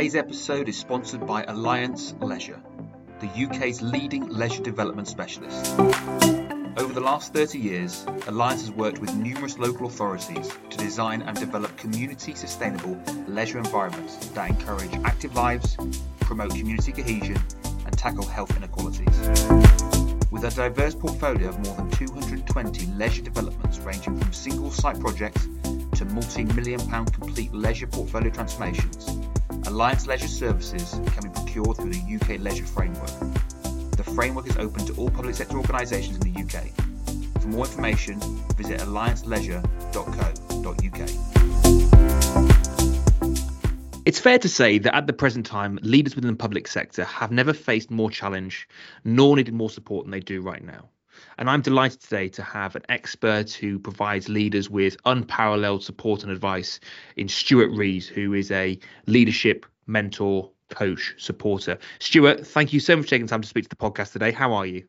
Today's episode is sponsored by Alliance Leisure, the UK's leading leisure development specialist. Over the last 30 years, Alliance has worked with numerous local authorities to design and develop community sustainable leisure environments that encourage active lives, promote community cohesion, and tackle health inequalities. With a diverse portfolio of more than 220 leisure developments ranging from single site projects to multi million pound complete leisure portfolio transformations, Alliance Leisure Services can be procured through the UK Leisure Framework. The framework is open to all public sector organisations in the UK. For more information, visit allianceleisure.co.uk. It's fair to say that at the present time, leaders within the public sector have never faced more challenge nor needed more support than they do right now. And I'm delighted today to have an expert who provides leaders with unparalleled support and advice in Stuart Reid, who is a leadership mentor, coach, supporter. Stuart, thank you so much for taking time to speak to the podcast today. How are you?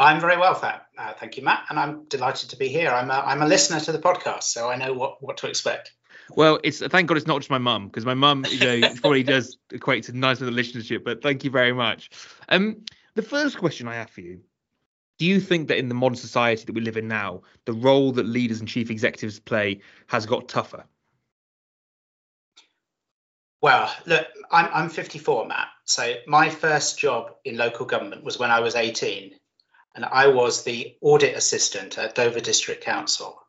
I'm very well, uh, thank you, Matt, and I'm delighted to be here. I'm a, I'm a listener to the podcast, so I know what, what to expect. Well, it's thank God it's not just my mum because my mum, you know, probably does equate to nice with the listenership. But thank you very much. Um, the first question I have for you do you think that in the modern society that we live in now, the role that leaders and chief executives play has got tougher? Well, look, I'm, I'm 54, Matt. So my first job in local government was when I was 18, and I was the audit assistant at Dover District Council.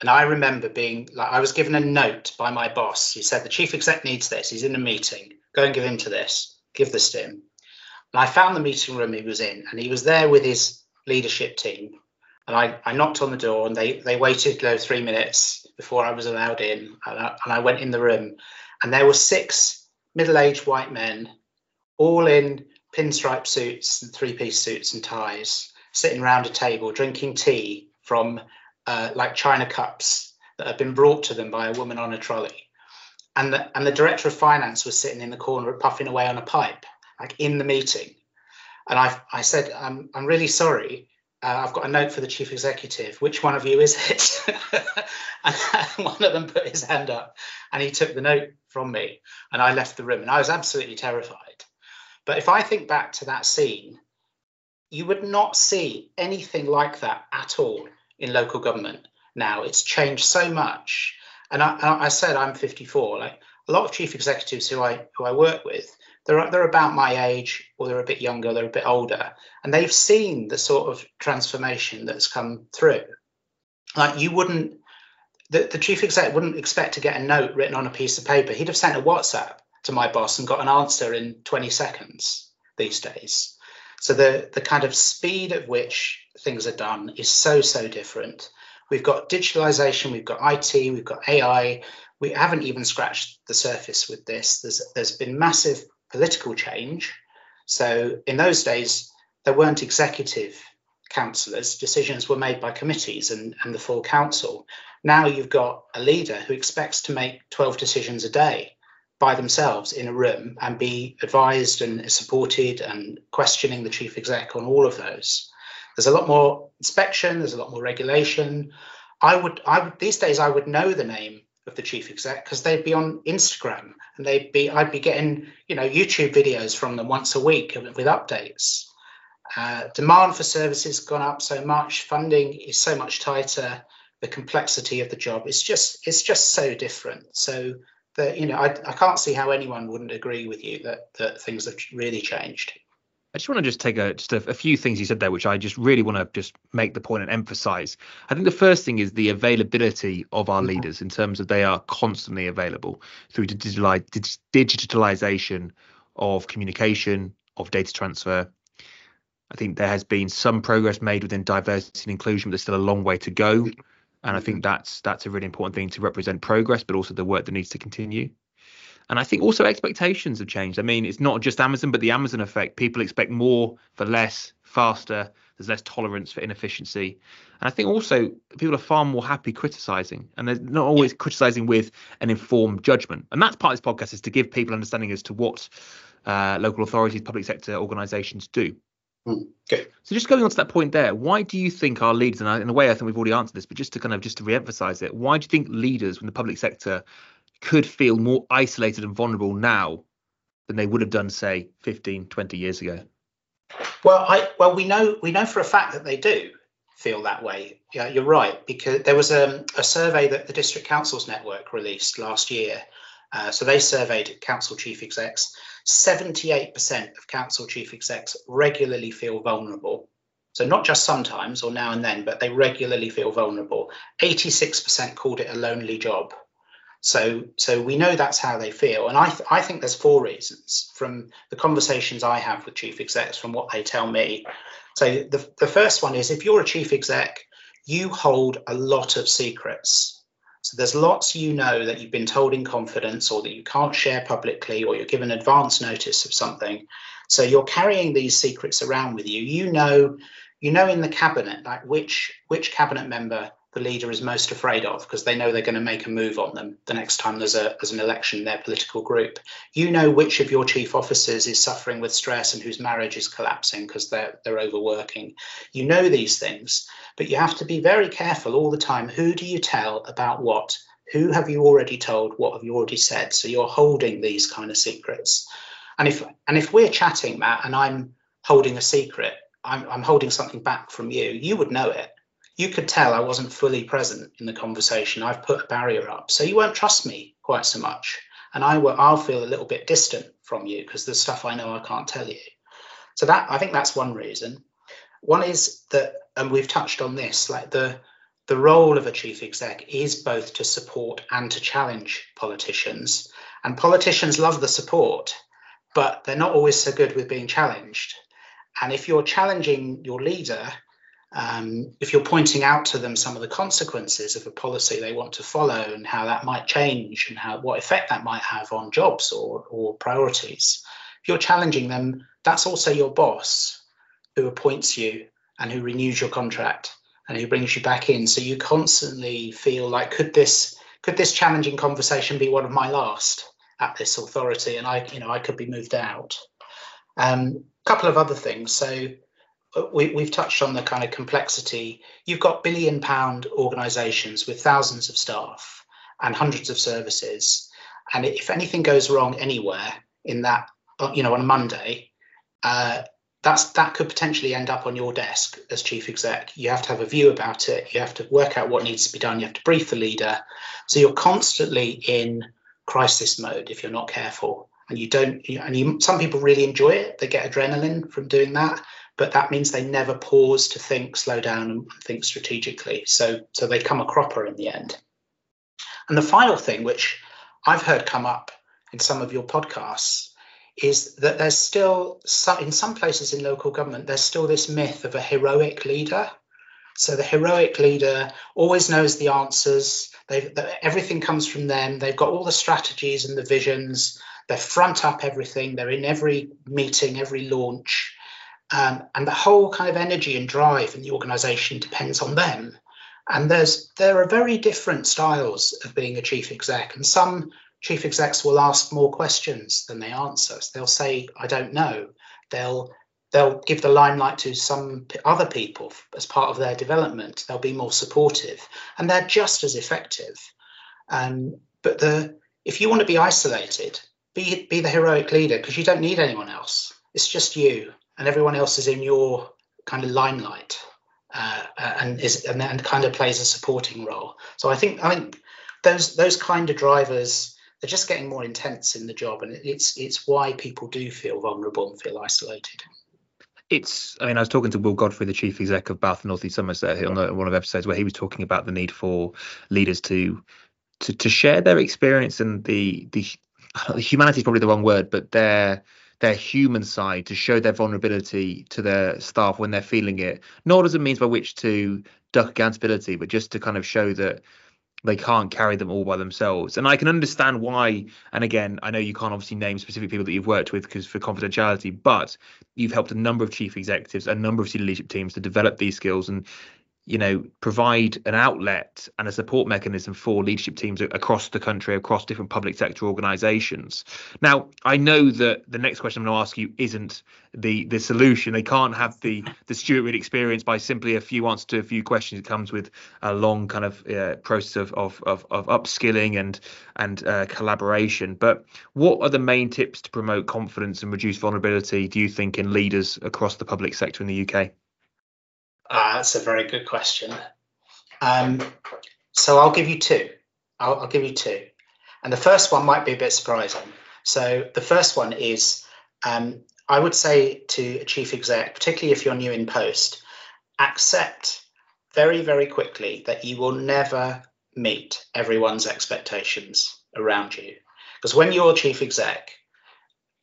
And I remember being like, I was given a note by my boss. He said, The chief exec needs this. He's in a meeting. Go and give him to this. Give this to him. And I found the meeting room he was in, and he was there with his leadership team. And I, I knocked on the door and they, they waited you three minutes before I was allowed in. And I, and I went in the room and there were six middle aged white men, all in pinstripe suits and three piece suits and ties, sitting around a table drinking tea from uh, like china cups that had been brought to them by a woman on a trolley. And the, and the director of finance was sitting in the corner puffing away on a pipe, like in the meeting. And I, I said, I'm, I'm really sorry. Uh, I've got a note for the chief executive. Which one of you is it? and one of them put his hand up and he took the note from me and I left the room and I was absolutely terrified. But if I think back to that scene, you would not see anything like that at all in local government now. It's changed so much. And I, I said I'm 54. Like a lot of chief executives who I who I work with, they're they're about my age or they're a bit younger, they're a bit older, and they've seen the sort of transformation that's come through. Like you wouldn't, the, the chief exec wouldn't expect to get a note written on a piece of paper. He'd have sent a WhatsApp to my boss and got an answer in 20 seconds these days. So the the kind of speed at which things are done is so so different. We've got digitalization, we've got IT, we've got AI. We haven't even scratched the surface with this. There's there's been massive political change. So in those days, there weren't executive councillors. Decisions were made by committees and, and the full council. Now you've got a leader who expects to make 12 decisions a day by themselves in a room and be advised and supported and questioning the chief exec on all of those. There's a lot more inspection, there's a lot more regulation. I would, I would these days I would know the name of the chief exec because they'd be on Instagram and they'd be I'd be getting you know YouTube videos from them once a week with updates. Uh, demand for services gone up so much, funding is so much tighter, the complexity of the job is just it's just so different. So that you know I, I can't see how anyone wouldn't agree with you that that things have really changed. I just want to just take a just a, a, few things you said there, which I just really want to just make the point and emphasize. I think the first thing is the availability of our mm-hmm. leaders in terms of they are constantly available through digitalization of communication, of data transfer. I think there has been some progress made within diversity and inclusion, but there's still a long way to go. And I think that's that's a really important thing to represent progress, but also the work that needs to continue. And I think also expectations have changed. I mean, it's not just Amazon, but the Amazon effect. People expect more for less, faster. There's less tolerance for inefficiency. And I think also people are far more happy criticizing and they're not always criticizing with an informed judgment. And that's part of this podcast is to give people understanding as to what uh, local authorities, public sector organizations do. Hmm, okay. So just going on to that point there, why do you think our leaders, and in a way I think we've already answered this, but just to kind of just to re-emphasize it, why do you think leaders from the public sector could feel more isolated and vulnerable now than they would have done, say, 15, 20 years ago? Well, I well we know we know for a fact that they do feel that way. Yeah, you're right because there was a, um, a survey that the District Councils Network released last year. Uh, so they surveyed council chief execs. 78% of council chief execs regularly feel vulnerable. So not just sometimes or now and then, but they regularly feel vulnerable. 86% called it a lonely job. So, so we know that's how they feel, and I, th- I think there's four reasons from the conversations I have with chief execs, from what they tell me. So, the the first one is if you're a chief exec, you hold a lot of secrets. So there's lots you know that you've been told in confidence, or that you can't share publicly, or you're given advance notice of something. So you're carrying these secrets around with you. You know, you know in the cabinet like which which cabinet member the leader is most afraid of because they know they're going to make a move on them the next time there's a there's an election in their political group. You know which of your chief officers is suffering with stress and whose marriage is collapsing because they're they're overworking. You know these things, but you have to be very careful all the time. Who do you tell about what? Who have you already told? What have you already said? So you're holding these kind of secrets. And if and if we're chatting, Matt, and I'm holding a secret, I'm, I'm holding something back from you, you would know it you could tell I wasn't fully present in the conversation. I've put a barrier up, so you won't trust me quite so much, and I will. I'll feel a little bit distant from you because there's stuff I know I can't tell you. So that I think that's one reason. One is that, and we've touched on this, like the the role of a chief exec is both to support and to challenge politicians, and politicians love the support, but they're not always so good with being challenged. And if you're challenging your leader um, if you're pointing out to them some of the consequences of a policy they want to follow and how that might change and how what effect that might have on jobs or, or priorities, if you're challenging them, that's also your boss who appoints you and who renews your contract and who brings you back in. So you constantly feel like could this could this challenging conversation be one of my last at this authority, and I you know I could be moved out. A um, couple of other things. So we, we've touched on the kind of complexity. You've got billion pound organizations with thousands of staff and hundreds of services. And if anything goes wrong anywhere in that, uh, you know, on a Monday, uh, that's that could potentially end up on your desk as chief exec. You have to have a view about it. You have to work out what needs to be done. You have to brief the leader. So you're constantly in crisis mode if you're not careful. And you don't. And you, some people really enjoy it. They get adrenaline from doing that but that means they never pause to think, slow down, and think strategically. So, so they come a cropper in the end. And the final thing, which I've heard come up in some of your podcasts, is that there's still some, in some places in local government, there's still this myth of a heroic leader. So the heroic leader always knows the answers. They've, everything comes from them. They've got all the strategies and the visions. They front up everything. They're in every meeting, every launch. Um, and the whole kind of energy and drive in the organization depends on them. And there's there are very different styles of being a chief exec, and some chief execs will ask more questions than they answer. So they'll say, "I don't know." They'll they'll give the limelight to some other people as part of their development. They'll be more supportive, and they're just as effective. Um, but the if you want to be isolated, be be the heroic leader because you don't need anyone else. It's just you and everyone else is in your kind of limelight uh, uh, and is and, and kind of plays a supporting role. So I think I think those those kind of drivers they're just getting more intense in the job, and it's it's why people do feel vulnerable and feel isolated. It's. I mean, I was talking to Will Godfrey, the chief exec of Bath and North East Somerset, on one of the episodes where he was talking about the need for leaders to to to share their experience and the, the humanity is probably the wrong word, but their their human side to show their vulnerability to their staff when they're feeling it, not as a means by which to duck accountability, but just to kind of show that they can't carry them all by themselves. And I can understand why. And again, I know you can't obviously name specific people that you've worked with because for confidentiality, but you've helped a number of chief executives, a number of senior leadership teams to develop these skills. And you know provide an outlet and a support mechanism for leadership teams across the country across different public sector organizations. Now i know that the next question i'm going to ask you isn't the the solution. They can't have the the Stuart Reid experience by simply a few answers to a few questions. It comes with a long kind of uh, process of, of of of upskilling and and uh, collaboration. But what are the main tips to promote confidence and reduce vulnerability do you think in leaders across the public sector in the uk uh, that's a very good question. Um, so I'll give you two. I'll, I'll, give you two. And the first one might be a bit surprising. So the first one is um, I would say to a chief exec, particularly if you're new in post, accept very, very quickly that you will never meet everyone's expectations around you. Because when you're a chief exec,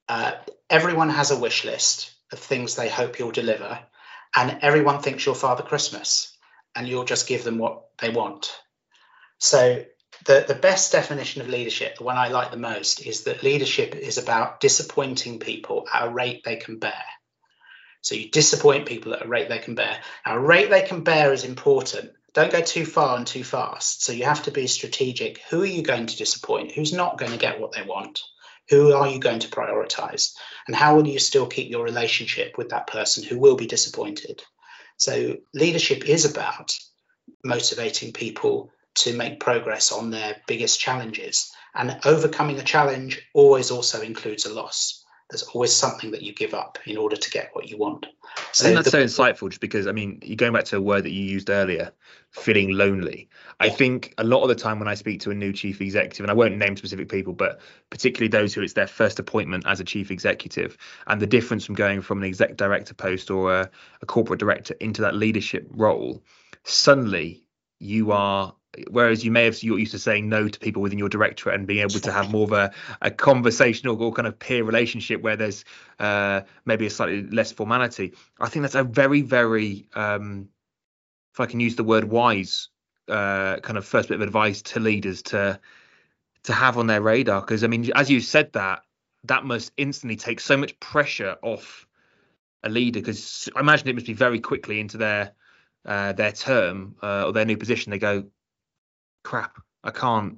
uh, everyone has a wish list of things they hope you'll deliver and everyone thinks you're Father Christmas and you'll just give them what they want. So the, the best definition of leadership, the one I like the most, is that leadership is about disappointing people at a rate they can bear. So you disappoint people at a rate they can bear. Now, a rate they can bear is important. Don't go too far and too fast. So you have to be strategic. Who are you going to disappoint? Who's not going to get what they want? Who are you going to prioritize? And how will you still keep your relationship with that person who will be disappointed? So, leadership is about motivating people to make progress on their biggest challenges. And overcoming a challenge always also includes a loss there's always something that you give up in order to get what you want. So I think that's the, so insightful, just because I mean, you're going back to a word that you used earlier, feeling lonely. Yeah. I think a lot of the time when I speak to a new chief executive, and I won't name specific people, but particularly those who it's their first appointment as a chief executive, and the difference from going from an exec director post or a, a corporate director into that leadership role, suddenly you are whereas you may have you're used to saying no to people within your directorate and being able to have more of a, a conversational or kind of peer relationship where there's uh, maybe a slightly less formality. I think that's a very very um, if i can use the word wise uh, kind of first bit of advice to leaders to to have on their radar. Because i mean as you said that that must instantly take so much pressure off a leader because i imagine it must be very quickly into their uh, their term uh, or their new position. They go crap, I can't,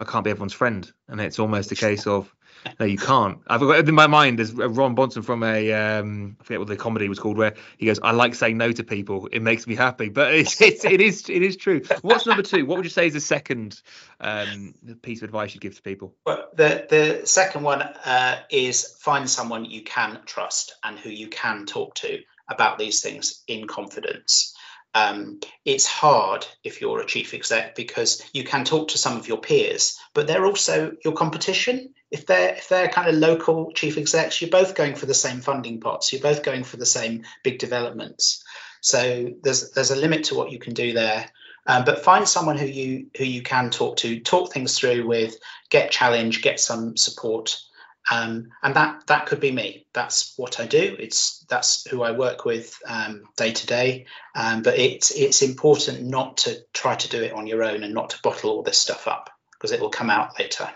I can't be everyone's friend, and it's almost a case of no, you can't. I've got in my mind there's Ron Swanson from a um, I forget what the comedy was called, where he goes, "I like saying no to people. It makes me happy." But it's, it's it is it is true. What's number two? What would you say is the second um, piece of advice you'd give to people? Well, the the second one uh, is find someone you can trust and who you can talk to about these things in confidence. Um, it's hard if you're a chief exec because you can talk to some of your peers, but they're also your competition. If they're if they're kind of local chief execs, you're both going for the same funding pots. You're both going for the same big developments. So there's there's a limit to what you can do there. Um, but find someone who you who you can talk to, talk things through with, get challenged, get some support, um, and that that could be me. That's what I do. It's that's who I work with um, day to day. Um, but it's it's important not to try to do it on your own and not to bottle all this stuff up because it will come out later.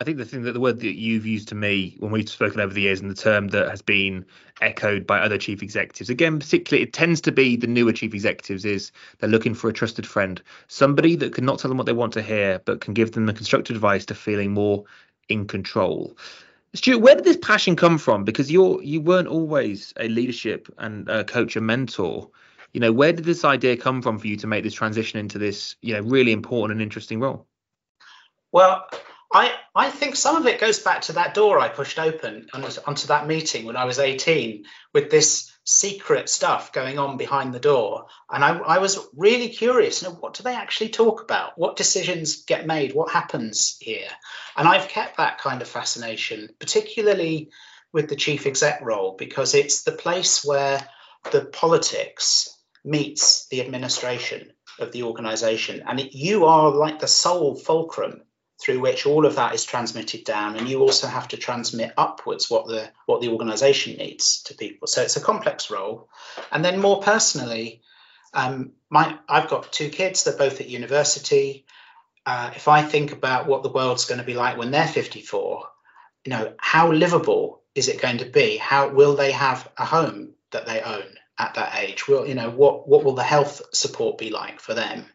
I think the thing that the word that you've used to me when we've spoken over the years and the term that has been echoed by other chief executives again particularly it tends to be the newer chief executives is they're looking for a trusted friend somebody that can not tell them what they want to hear but can give them the constructive advice to feeling more in control Stuart, where did this passion come from? Because you're you weren't always a leadership and a coach and mentor. You know, where did this idea come from for you to make this transition into this, you know, really important and interesting role? Well, I I think some of it goes back to that door I pushed open onto that meeting when I was 18 with this secret stuff going on behind the door. And I, I was really curious, you know, what do they actually talk about? What decisions get made? What happens here? And I've kept that kind of fascination, particularly with the chief exec role, because it's the place where the politics meets the administration of the organization. And it, you are like the sole fulcrum through which all of that is transmitted down and you also have to transmit upwards what the what the organization needs to people so it's a complex role and then more personally um, my i've got two kids they're both at university uh, if i think about what the world's going to be like when they're 54 you know how livable is it going to be how will they have a home that they own at that age? Well, you know, what what will the health support be like for them?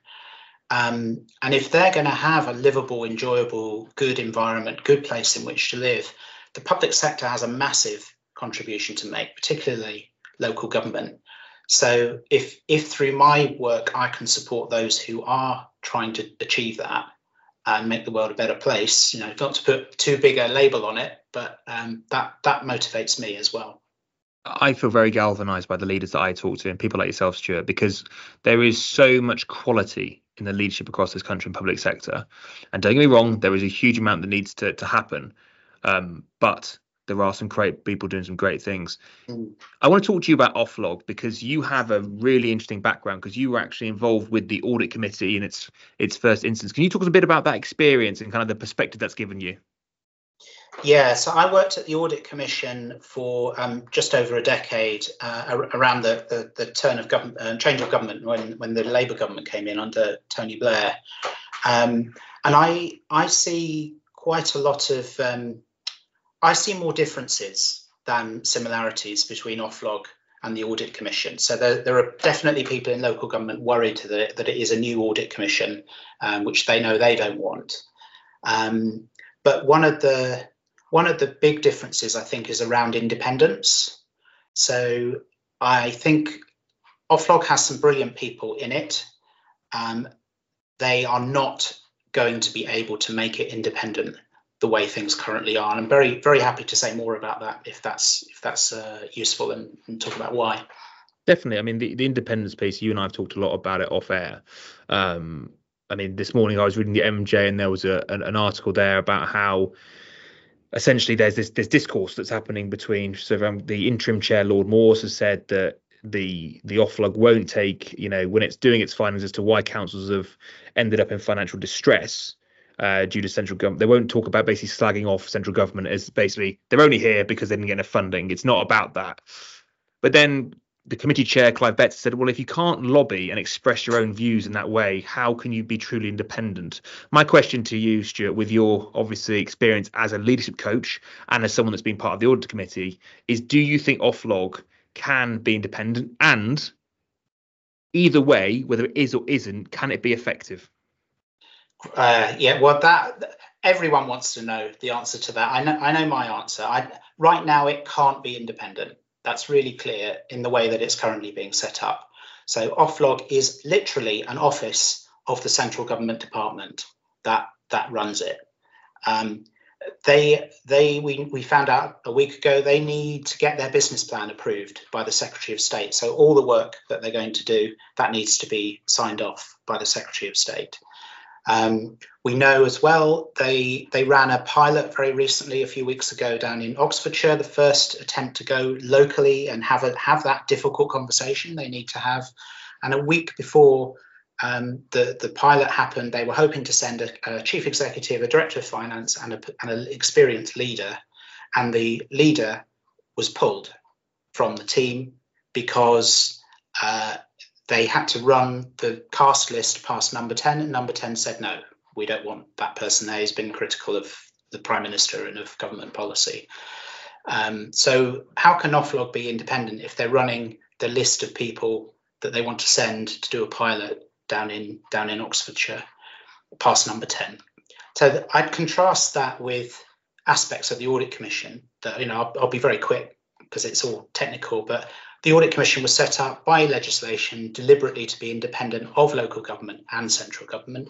Um, and if they're going to have a livable, enjoyable, good environment, good place in which to live, the public sector has a massive contribution to make, particularly local government. So if if through my work I can support those who are trying to achieve that and make the world a better place, you know, not to put too big a label on it, but um, that that motivates me as well. I feel very galvanized by the leaders that I talk to and people like yourself, Stuart, because there is so much quality in the leadership across this country and public sector. And don't get me wrong, there is a huge amount that needs to, to happen. Um, but there are some great people doing some great things. Mm. I want to talk to you about Oflog because you have a really interesting background because you were actually involved with the audit committee in its its first instance. Can you talk us a bit about that experience and kind of the perspective that's given you? Yeah, so I worked at the Audit Commission for um, just over a decade uh, around the, the, the, turn of government, uh, change of government when, when the Labour government came in under Tony Blair. Um, and I, I see quite a lot of um, I see more differences than similarities between Oflog and the Audit Commission. So there, there are definitely people in local government worried that it, that it is a new Audit Commission, um, which they know they don't want. Um, but one of the one of the big differences, I think, is around independence. So I think Oflog has some brilliant people in it. Um, they are not going to be able to make it independent the way things currently are. And I'm very very happy to say more about that if that's if that's uh, useful and, and, talk about why. Definitely. I mean, the, the independence piece. You and I have talked a lot about it off air. Um, I mean, this morning I was reading the MJ and there was a, an, an article there about how essentially there's this this discourse that's happening between so um, the interim chair Lord Morse has said that the the Oflog won't take you know when it's doing its findings as to why councils have ended up in financial distress uh, due to central government. They won't talk about basically slagging off central government as basically they're only here because they didn't get enough funding. It's not about that. But then the committee chair Clive Betts said, "Well, if you can't lobby and express your own views in that way, how can you be truly independent?" My question to you, Stuart, with your obviously experience as a leadership coach and as someone that's been part of the audit committee, is: Do you think Oflog can be independent? And either way, whether it is or isn't, can it be effective? Uh, yeah, well, that everyone wants to know the answer to that. I know, I know my answer. I, right now, it can't be independent. That's really clear in the way that it's currently being set up. So, Oflog is literally an office of the central government department that that runs it. Um, they they we, we found out a week ago they need to get their business plan approved by the secretary of state so all the work that they're going to do that needs to be signed off by the secretary of state um, we know as well they they ran a pilot very recently, a few weeks ago, down in Oxfordshire. The first attempt to go locally and have a have that difficult conversation they need to have. And a week before um, the the pilot happened, they were hoping to send a, a chief executive, a director of finance, and, a, and an experienced leader. And the leader was pulled from the team because uh, they had to run the cast list past number 10 and number 10 said no we don't want that person there. He's been critical of the prime minister and of government policy. Um, so how can oflog be independent if they're running the list of people that they want to send to do a pilot down in down in oxfordshire past number 10 so i'd contrast that with aspects of the audit commission that you know i'll, I'll be very quick because it's all technical but the Audit Commission was set up by legislation deliberately to be independent of local government and central government.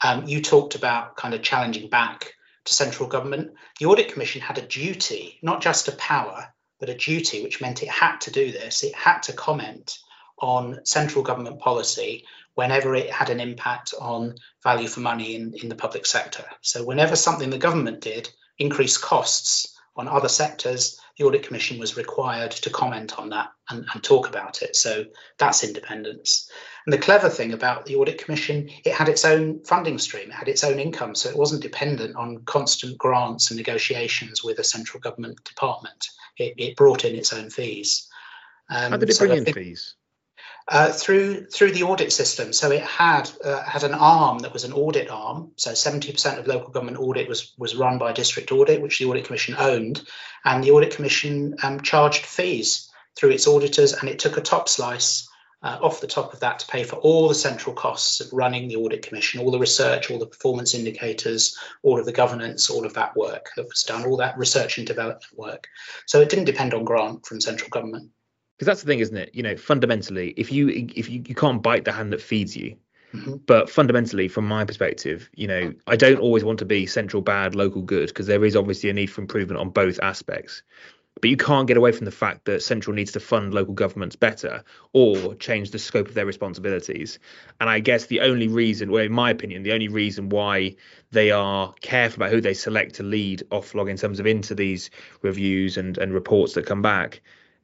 Um, you talked about kind of challenging back to central government. The Audit Commission had a duty, not just a power, but a duty, which meant it had to do this. It had to comment on central government policy whenever it had an impact on value for money in, in the public sector. So, whenever something the government did increased costs on other sectors, the Audit Commission was required to comment on that and, and, talk about it. So that's independence. And the clever thing about the Audit Commission, it had its own funding stream, it had its own income, so it wasn't dependent on constant grants and negotiations with a central government department. It, it brought in its own fees. Um, How did it so bring in fees? Uh, through through the audit system. So it had uh, had an arm that was an audit arm. So 70% of local government audit was was run by district audit, which the audit commission owned, and the audit commission um, charged fees through its auditors, and it took a top slice uh, off the top of that to pay for all the central costs of running the audit commission, all the research, all the performance indicators, all of the governance, all of that work that was done, all that research and development work. So it didn't depend on grant from central government. Because that's the thing, isn't it? You know, fundamentally, if you if you, you can't bite the hand that feeds you, Mm-hmm. But fundamentally, from my perspective, you know, I don't always want to be central bad, local good, because there is obviously a need for improvement on both aspects. But you can't get away from the fact that central needs to fund local governments better or change the scope of their responsibilities. And I guess the only reason, well, in my opinion, the only reason why they are careful about who they select to lead Oflog in terms of into these reviews and, and reports that come back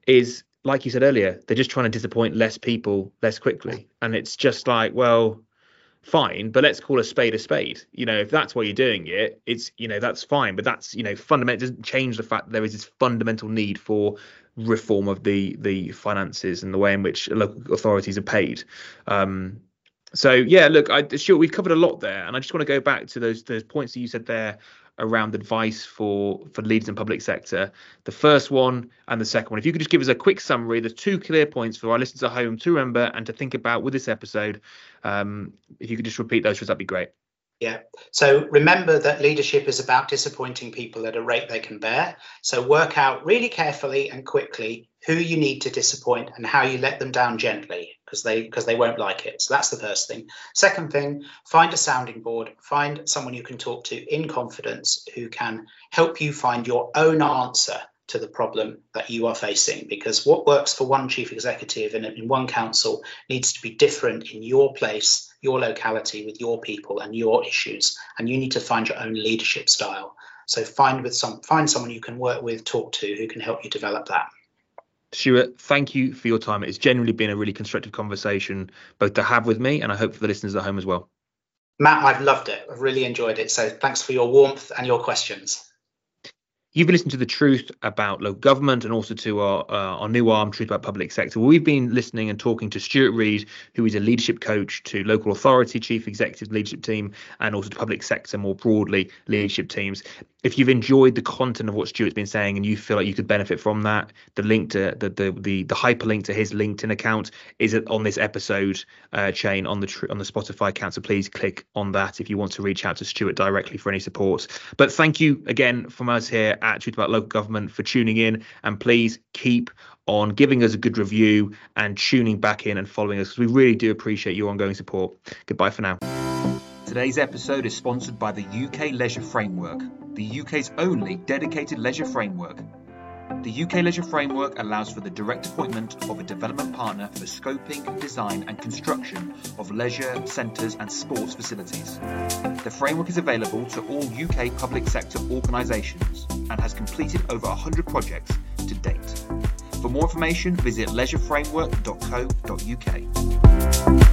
is like you said earlier, they're just trying to disappoint less people less quickly. And it's just like, well, fine, but let's call a spade a spade. You know, if that's why you're doing it, it's you know that's fine. But that's you know fundamental doesn't change the fact that there is this fundamental need for reform of the the finances and the way in which local authorities are paid. Um, so yeah, look, I sure we've covered a lot there, and I just want to go back to those those points that you said there around advice for for leaders in public sector. The first one and the second one. If you could just give us a quick summary, there's two clear points for our listeners at home to remember and to think about with this episode. Um, if you could just repeat those, that'd be great. Yeah. So remember that leadership is about disappointing people at a rate they can bear. So work out really carefully and quickly who you need to disappoint and how you let them down gently because they because they won't like it. So that's the first thing. Second thing, find a sounding board, find someone you can talk to in confidence who can help you find your own answer to the problem that you are facing because what works for one chief executive in, in one council needs to be different in your place your locality with your people and your issues and you need to find your own leadership style so find with some find someone you can work with talk to who can help you develop that Stuart, thank you for your time. It's generally been a really constructive conversation, both to have with me and I hope for the listeners at home as well. Matt, I've loved it. I've really enjoyed it. So thanks for your warmth and your questions. You've been listening to the truth about local government and also to our uh, our new arm, Truth About Public Sector. We've been listening and talking to Stuart Reid, who is a leadership coach to local authority, chief executive leadership team, and also to public sector more broadly leadership teams. If you've enjoyed the content of what Stuart's been saying and you feel like you could benefit from that, the link to the the the, the hyperlink to his LinkedIn account is on this episode uh, chain on the on the Spotify account. So please click on that if you want to reach out to Stuart directly for any support. But thank you again from us here at Truth About Local Government for tuning in. And please keep on giving us a good review and tuning back in and following us because we really do appreciate your ongoing support. Goodbye for now. Today's episode is sponsored by the UK Leisure Framework, the UK's only dedicated leisure framework. The UK Leisure Framework allows for the direct appointment of a development partner for scoping, design, and construction of leisure, centres, and sports facilities. The framework is available to all UK public sector organisations and has completed over 100 projects to date. For more information, visit leisureframework.co.uk.